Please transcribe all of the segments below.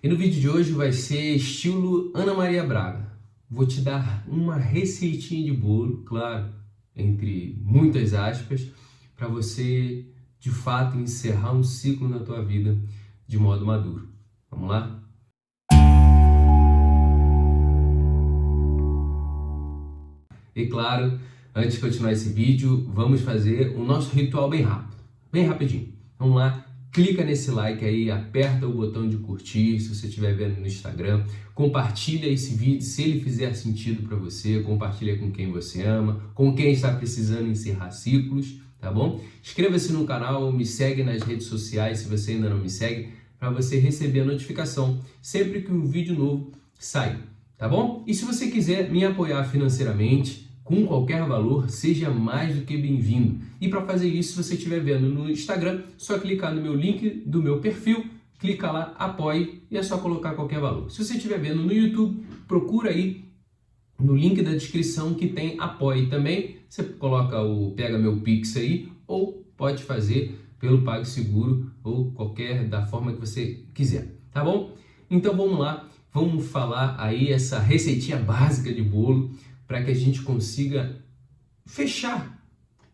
E no vídeo de hoje vai ser estilo Ana Maria Braga. Vou te dar uma receitinha de bolo, claro, entre muitas aspas, para você de fato encerrar um ciclo na tua vida de modo maduro. Vamos lá? E claro, antes de continuar esse vídeo, vamos fazer o nosso ritual bem rápido, bem rapidinho. Vamos lá, clica nesse like aí, aperta o botão de curtir se você estiver vendo no Instagram, compartilha esse vídeo se ele fizer sentido para você, compartilha com quem você ama, com quem está precisando encerrar ciclos, tá bom? Inscreva-se no canal, me segue nas redes sociais se você ainda não me segue, para você receber a notificação sempre que um vídeo novo sair, tá bom? E se você quiser me apoiar financeiramente, com qualquer valor, seja mais do que bem-vindo. E para fazer isso, se você estiver vendo no Instagram, só clicar no meu link do meu perfil, clica lá, apoie e é só colocar qualquer valor. Se você estiver vendo no YouTube, procura aí no link da descrição que tem apoie também. Você coloca o pega meu Pix aí ou pode fazer pelo PagSeguro ou qualquer da forma que você quiser, tá bom? Então vamos lá, vamos falar aí essa receitinha básica de bolo para que a gente consiga fechar,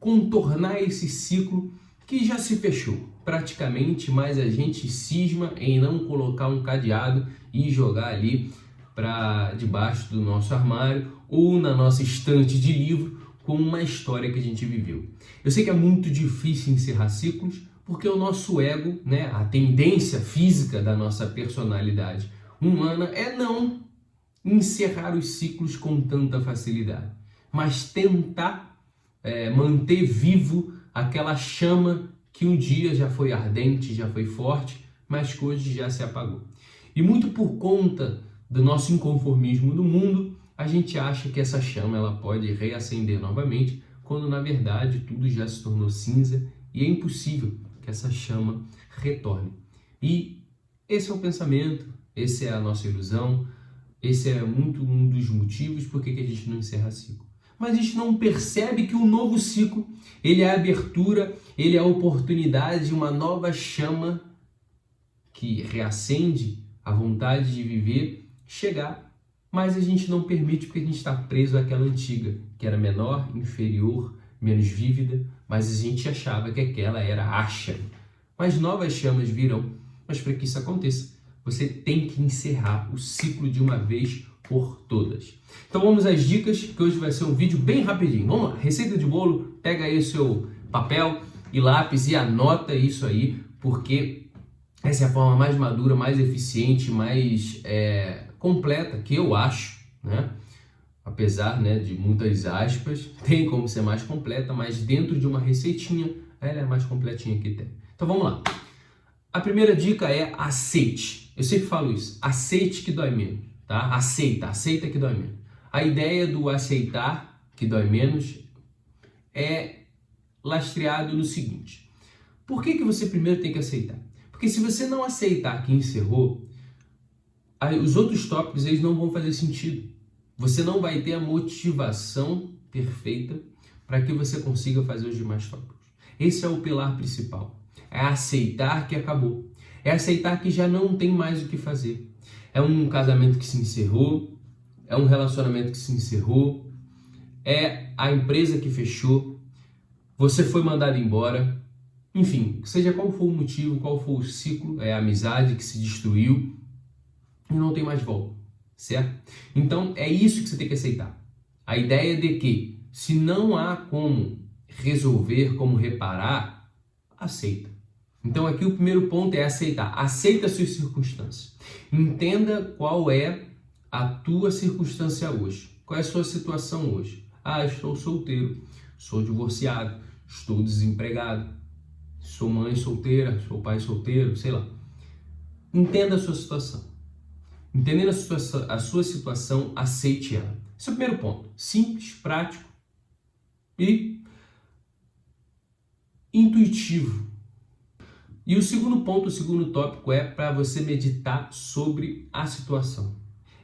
contornar esse ciclo que já se fechou praticamente, mas a gente cisma em não colocar um cadeado e jogar ali para debaixo do nosso armário ou na nossa estante de livro com uma história que a gente viveu. Eu sei que é muito difícil encerrar ciclos porque o nosso ego, né, a tendência física da nossa personalidade humana é não encerrar os ciclos com tanta facilidade, mas tentar é, manter vivo aquela chama que um dia já foi ardente, já foi forte, mas que hoje já se apagou. E muito por conta do nosso inconformismo do mundo, a gente acha que essa chama ela pode reacender novamente, quando na verdade tudo já se tornou cinza e é impossível que essa chama retorne. E esse é o pensamento, essa é a nossa ilusão, esse é muito um dos motivos por que a gente não encerra ciclo. Mas a gente não percebe que o novo ciclo, ele é a abertura, ele é a oportunidade de uma nova chama que reacende a vontade de viver chegar. Mas a gente não permite porque a gente está preso àquela antiga, que era menor, inferior, menos vívida, mas a gente achava que aquela era acha. Mas novas chamas virão. Mas para que isso aconteça, você tem que encerrar o ciclo de uma vez por todas. Então vamos às dicas, que hoje vai ser um vídeo bem rapidinho. Vamos lá, receita de bolo, pega aí o seu papel e lápis e anota isso aí, porque essa é a forma mais madura, mais eficiente, mais é, completa que eu acho, né? Apesar né, de muitas aspas, tem como ser mais completa, mas dentro de uma receitinha, ela é a mais completinha que tem. Então vamos lá. A primeira dica é aceite. Eu sempre falo isso. Aceite que dói menos, tá? Aceita, aceita que dói menos. A ideia do aceitar que dói menos é lastreado no seguinte. Por que, que você primeiro tem que aceitar? Porque se você não aceitar que encerrou, os outros tópicos eles não vão fazer sentido. Você não vai ter a motivação perfeita para que você consiga fazer os demais tópicos. Esse é o pilar principal é aceitar que acabou, é aceitar que já não tem mais o que fazer. É um casamento que se encerrou, é um relacionamento que se encerrou, é a empresa que fechou, você foi mandado embora, enfim, seja qual for o motivo, qual for o ciclo, é a amizade que se destruiu e não tem mais volta, certo? Então é isso que você tem que aceitar. A ideia de que se não há como resolver, como reparar, aceita. Então aqui o primeiro ponto é aceitar. Aceita as suas circunstâncias. Entenda qual é a tua circunstância hoje. Qual é a sua situação hoje? Ah, estou solteiro, sou divorciado, estou desempregado, sou mãe solteira, sou pai solteiro, sei lá. Entenda a sua situação. Entendendo a sua, a sua situação, aceite ela. Esse é o primeiro ponto. Simples, prático e intuitivo. E o segundo ponto, o segundo tópico é para você meditar sobre a situação.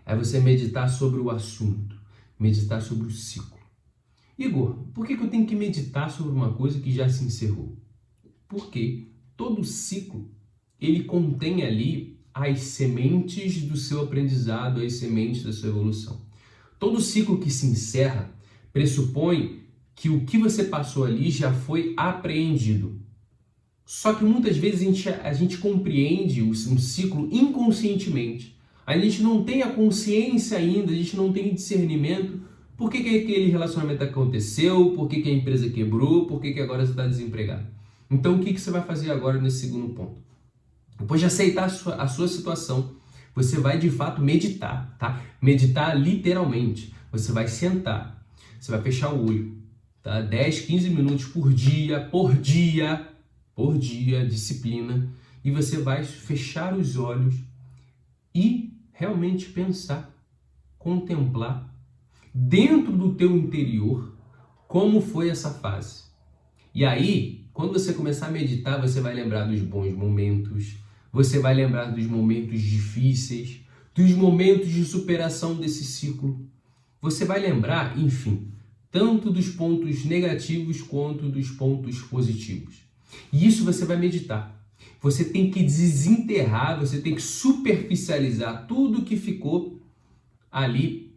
É você meditar sobre o assunto, meditar sobre o ciclo. Igor, por que, eu tenho que meditar sobre uma coisa que já se encerrou? Porque todo ciclo ele contém ali as sementes do seu aprendizado, as sementes da sua evolução. Todo ciclo que se encerra pressupõe que o que você passou ali já foi apreendido. Só que muitas vezes a gente, a gente compreende um ciclo inconscientemente. A gente não tem a consciência ainda, a gente não tem discernimento por que, que aquele relacionamento aconteceu, por que, que a empresa quebrou, por que, que agora você está desempregado. Então, o que, que você vai fazer agora nesse segundo ponto? Depois de aceitar a sua, a sua situação, você vai de fato meditar, tá? Meditar literalmente. Você vai sentar, você vai fechar o olho, tá? 10, 15 minutos por dia, por dia, por dia, disciplina, e você vai fechar os olhos e realmente pensar, contemplar dentro do teu interior como foi essa fase. E aí, quando você começar a meditar, você vai lembrar dos bons momentos, você vai lembrar dos momentos difíceis, dos momentos de superação desse ciclo. Você vai lembrar, enfim, tanto dos pontos negativos quanto dos pontos positivos. E isso você vai meditar. Você tem que desenterrar, você tem que superficializar tudo que ficou ali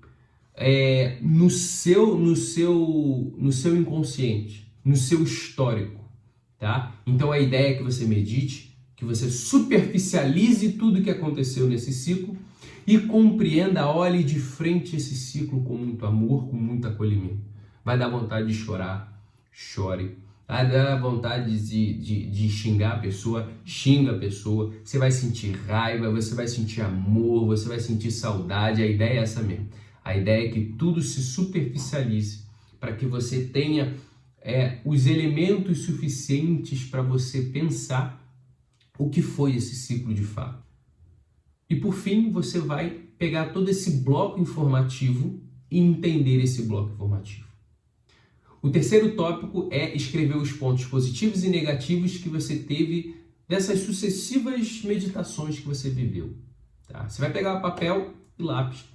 é, no seu no seu no seu inconsciente, no seu histórico, tá? Então a ideia é que você medite que você superficialize tudo que aconteceu nesse ciclo e compreenda, olhe de frente esse ciclo com muito amor, com muito acolhimento. Vai dar vontade de chorar, chore. Dar vontade de, de, de xingar a pessoa, xinga a pessoa. Você vai sentir raiva, você vai sentir amor, você vai sentir saudade. A ideia é essa mesmo. A ideia é que tudo se superficialize para que você tenha é, os elementos suficientes para você pensar o que foi esse ciclo de fato. E por fim, você vai pegar todo esse bloco informativo e entender esse bloco informativo. O terceiro tópico é escrever os pontos positivos e negativos que você teve dessas sucessivas meditações que você viveu. Tá? Você vai pegar papel e lápis,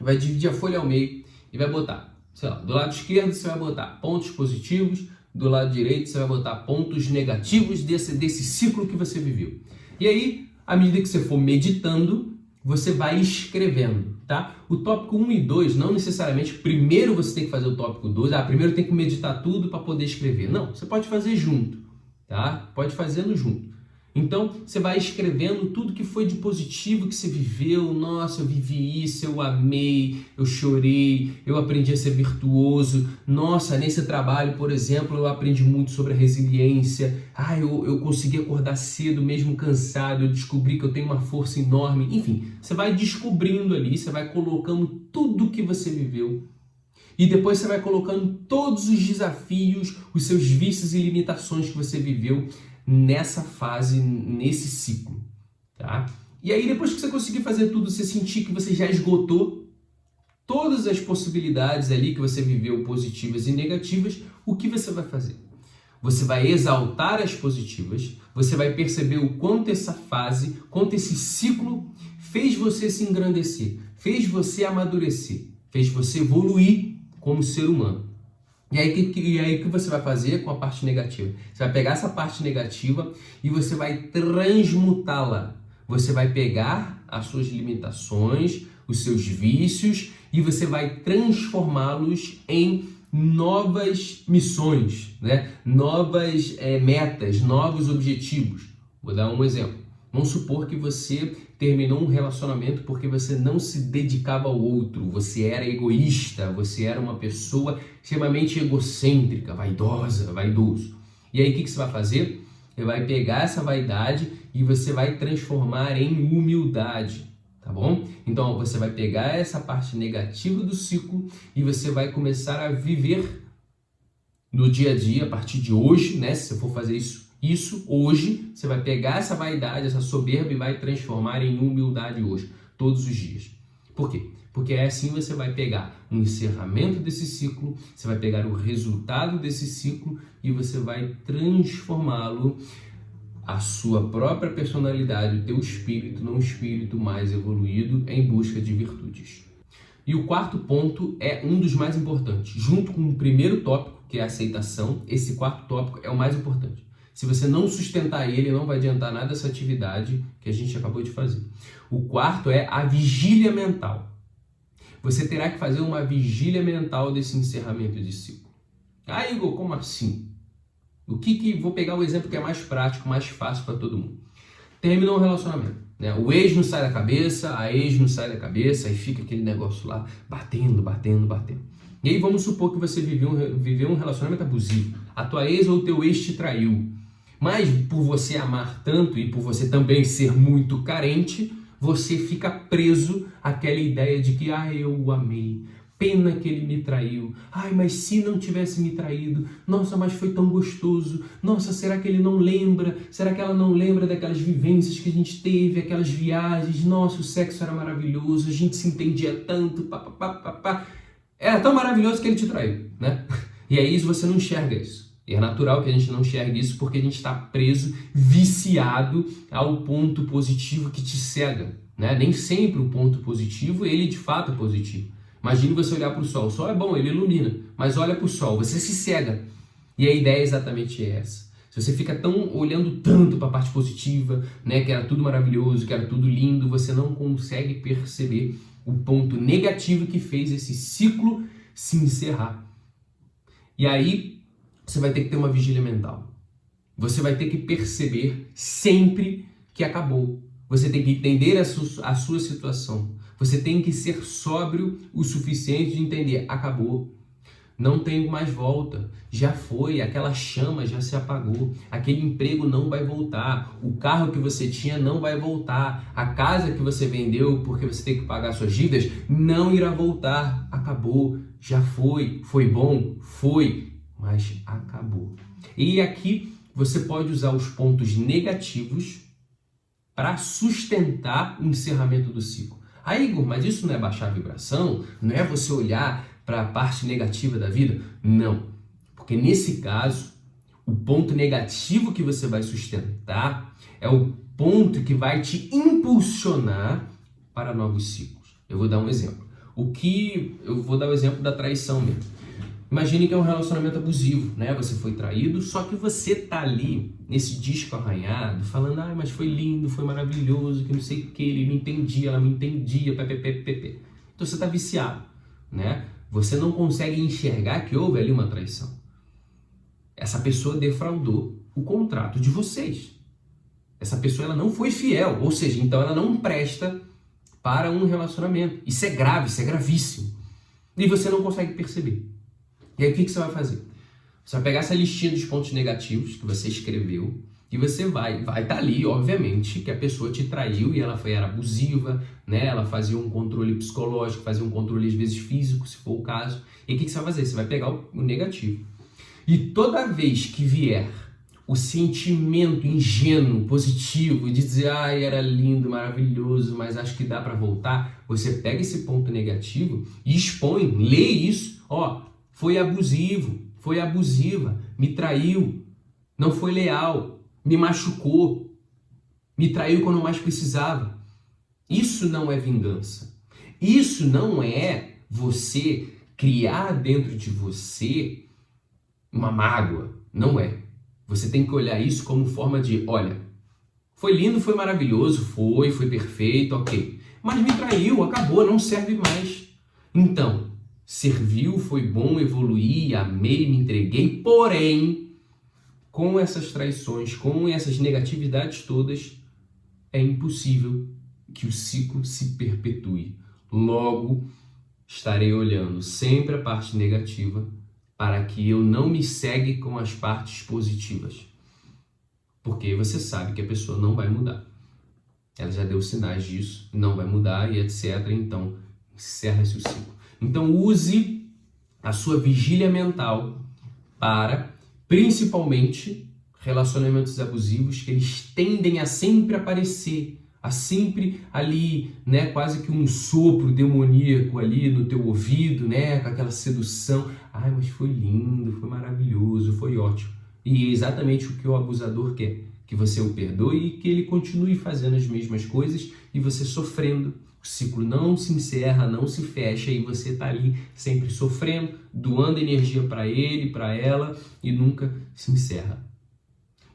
vai dividir a folha ao meio e vai botar, sei lá, do lado esquerdo você vai botar pontos positivos, do lado direito você vai botar pontos negativos desse, desse ciclo que você viveu. E aí, à medida que você for meditando, você vai escrevendo, tá? O tópico 1 e 2, não necessariamente primeiro você tem que fazer o tópico 2, ah, primeiro tem que meditar tudo para poder escrever. Não, você pode fazer junto, tá? Pode fazendo junto. Então, você vai escrevendo tudo que foi de positivo que você viveu. Nossa, eu vivi isso, eu amei, eu chorei, eu aprendi a ser virtuoso. Nossa, nesse trabalho, por exemplo, eu aprendi muito sobre a resiliência. Ah, eu, eu consegui acordar cedo, mesmo cansado. Eu descobri que eu tenho uma força enorme. Enfim, você vai descobrindo ali, você vai colocando tudo que você viveu. E depois você vai colocando todos os desafios, os seus vícios e limitações que você viveu nessa fase, nesse ciclo, tá? E aí depois que você conseguir fazer tudo, você sentir que você já esgotou todas as possibilidades ali que você viveu positivas e negativas, o que você vai fazer? Você vai exaltar as positivas, você vai perceber o quanto essa fase, quanto esse ciclo fez você se engrandecer, fez você amadurecer, fez você evoluir como ser humano. E aí, que, e aí, que você vai fazer com a parte negativa? Você vai pegar essa parte negativa e você vai transmutá-la. Você vai pegar as suas limitações, os seus vícios e você vai transformá-los em novas missões, né? novas é, metas, novos objetivos. Vou dar um exemplo. Vamos supor que você terminou um relacionamento porque você não se dedicava ao outro, você era egoísta, você era uma pessoa extremamente egocêntrica, vaidosa, vaidoso. E aí o que, que você vai fazer? Você vai pegar essa vaidade e você vai transformar em humildade, tá bom? Então você vai pegar essa parte negativa do ciclo e você vai começar a viver no dia a dia, a partir de hoje, né? Se você for fazer isso isso hoje, você vai pegar essa vaidade, essa soberba e vai transformar em humildade hoje, todos os dias. Por quê? Porque é assim você vai pegar um encerramento desse ciclo, você vai pegar o resultado desse ciclo e você vai transformá-lo a sua própria personalidade, o teu espírito, num espírito mais evoluído em busca de virtudes. E o quarto ponto é um dos mais importantes. Junto com o primeiro tópico, que é a aceitação, esse quarto tópico é o mais importante. Se você não sustentar ele, não vai adiantar nada essa atividade que a gente acabou de fazer. O quarto é a vigília mental. Você terá que fazer uma vigília mental desse encerramento de ciclo. Ah, Igor, como assim? O que que vou pegar o exemplo que é mais prático, mais fácil para todo mundo. Terminou um relacionamento, né? O ex não sai da cabeça, a ex não sai da cabeça, aí fica aquele negócio lá batendo, batendo, batendo. E aí vamos supor que você viveu um, viveu um relacionamento abusivo. A tua ex ou o teu ex te traiu. Mas por você amar tanto e por você também ser muito carente, você fica preso àquela ideia de que ah, eu o amei. Pena que ele me traiu. Ai, mas se não tivesse me traído, nossa, mas foi tão gostoso. Nossa, será que ele não lembra? Será que ela não lembra daquelas vivências que a gente teve, aquelas viagens? Nossa, o sexo era maravilhoso, a gente se entendia tanto, pá, pá, pá, pá, pá. Era tão maravilhoso que ele te traiu, né? E aí você não enxerga isso. E é natural que a gente não enxergue isso porque a gente está preso, viciado ao ponto positivo que te cega. Né? Nem sempre o ponto positivo, ele de fato é positivo. Imagine você olhar para o sol. O sol é bom, ele ilumina. Mas olha para o sol, você se cega. E a ideia é exatamente essa. Se você fica tão olhando tanto para a parte positiva, né, que era tudo maravilhoso, que era tudo lindo, você não consegue perceber o ponto negativo que fez esse ciclo se encerrar. E aí você vai ter que ter uma vigília mental. Você vai ter que perceber sempre que acabou. Você tem que entender a, su a sua situação. Você tem que ser sóbrio o suficiente de entender: acabou. Não tenho mais volta. Já foi, aquela chama já se apagou. Aquele emprego não vai voltar. O carro que você tinha não vai voltar. A casa que você vendeu porque você tem que pagar suas dívidas não irá voltar. Acabou. Já foi. Foi bom? Foi mas acabou. E aqui você pode usar os pontos negativos para sustentar o encerramento do ciclo. Ah, Igor, mas isso não é baixar a vibração? Não é você olhar para a parte negativa da vida? Não. Porque nesse caso, o ponto negativo que você vai sustentar é o ponto que vai te impulsionar para novos ciclos. Eu vou dar um exemplo. O que eu vou dar o exemplo da traição mesmo. Imagine que é um relacionamento abusivo, né? Você foi traído, só que você tá ali nesse disco arranhado, falando, ah, mas foi lindo, foi maravilhoso, que não sei o que, ele me entendia, ela me entendia, ppp. Então você tá viciado, né? Você não consegue enxergar que houve ali uma traição. Essa pessoa defraudou o contrato de vocês. Essa pessoa ela não foi fiel, ou seja, então ela não presta para um relacionamento. Isso é grave, isso é gravíssimo. E você não consegue perceber. E aí o que, que você vai fazer? Você vai pegar essa listinha dos pontos negativos que você escreveu e você vai, vai estar tá ali, obviamente, que a pessoa te traiu e ela foi, era abusiva, né? Ela fazia um controle psicológico, fazia um controle às vezes físico, se for o caso. E o que, que você vai fazer? Você vai pegar o, o negativo. E toda vez que vier o sentimento ingênuo, positivo, de dizer, ai, era lindo, maravilhoso, mas acho que dá para voltar, você pega esse ponto negativo e expõe, lê isso, ó, foi abusivo, foi abusiva, me traiu, não foi leal, me machucou, me traiu quando mais precisava. Isso não é vingança. Isso não é você criar dentro de você uma mágoa. Não é. Você tem que olhar isso como forma de, olha, foi lindo, foi maravilhoso, foi, foi perfeito, ok. Mas me traiu, acabou, não serve mais. Então, serviu, foi bom, evoluí, amei, me entreguei, porém, com essas traições, com essas negatividades todas, é impossível que o ciclo se perpetue. Logo, estarei olhando sempre a parte negativa para que eu não me segue com as partes positivas. Porque você sabe que a pessoa não vai mudar. Ela já deu sinais disso, não vai mudar e etc. Então, encerra-se o ciclo. Então use a sua vigília mental para, principalmente, relacionamentos abusivos que eles tendem a sempre aparecer, a sempre ali, né, quase que um sopro demoníaco ali no teu ouvido, né, com aquela sedução. Ai, mas foi lindo, foi maravilhoso, foi ótimo. E é exatamente o que o abusador quer, que você o perdoe e que ele continue fazendo as mesmas coisas e você sofrendo o ciclo não se encerra, não se fecha e você está ali sempre sofrendo, doando energia para ele, para ela e nunca se encerra.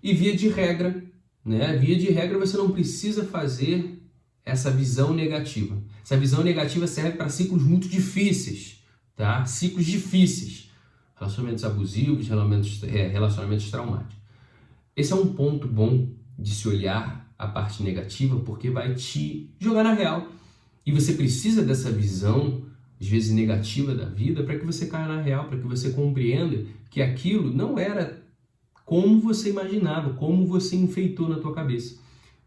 E via de regra, né? Via de regra você não precisa fazer essa visão negativa. Essa visão negativa serve para ciclos muito difíceis, tá? Ciclos difíceis, relacionamentos abusivos, relacionamentos, é, relacionamentos traumáticos. Esse é um ponto bom de se olhar a parte negativa, porque vai te jogar na real. E você precisa dessa visão, às vezes negativa da vida, para que você caia na real, para que você compreenda que aquilo não era como você imaginava, como você enfeitou na tua cabeça.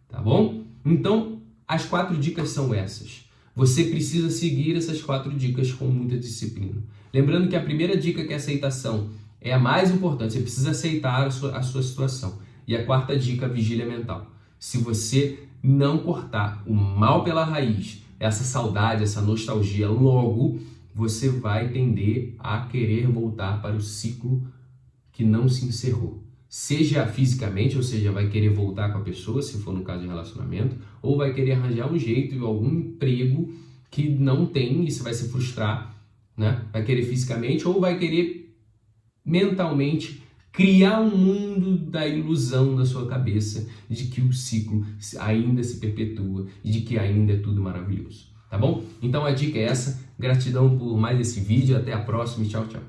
Tá bom? Então, as quatro dicas são essas. Você precisa seguir essas quatro dicas com muita disciplina. Lembrando que a primeira dica, que é aceitação, é a mais importante. Você precisa aceitar a sua, a sua situação. E a quarta dica, a vigília mental. Se você não cortar o mal pela raiz, essa saudade, essa nostalgia, logo você vai tender a querer voltar para o ciclo que não se encerrou seja fisicamente, ou seja, vai querer voltar com a pessoa, se for no caso de relacionamento, ou vai querer arranjar um jeito, algum emprego que não tem e você vai se frustrar, né? Vai querer fisicamente ou vai querer mentalmente criar um mundo da ilusão na sua cabeça de que o ciclo ainda se perpetua e de que ainda é tudo maravilhoso, tá bom? Então a dica é essa. Gratidão por mais esse vídeo, até a próxima tchau, tchau.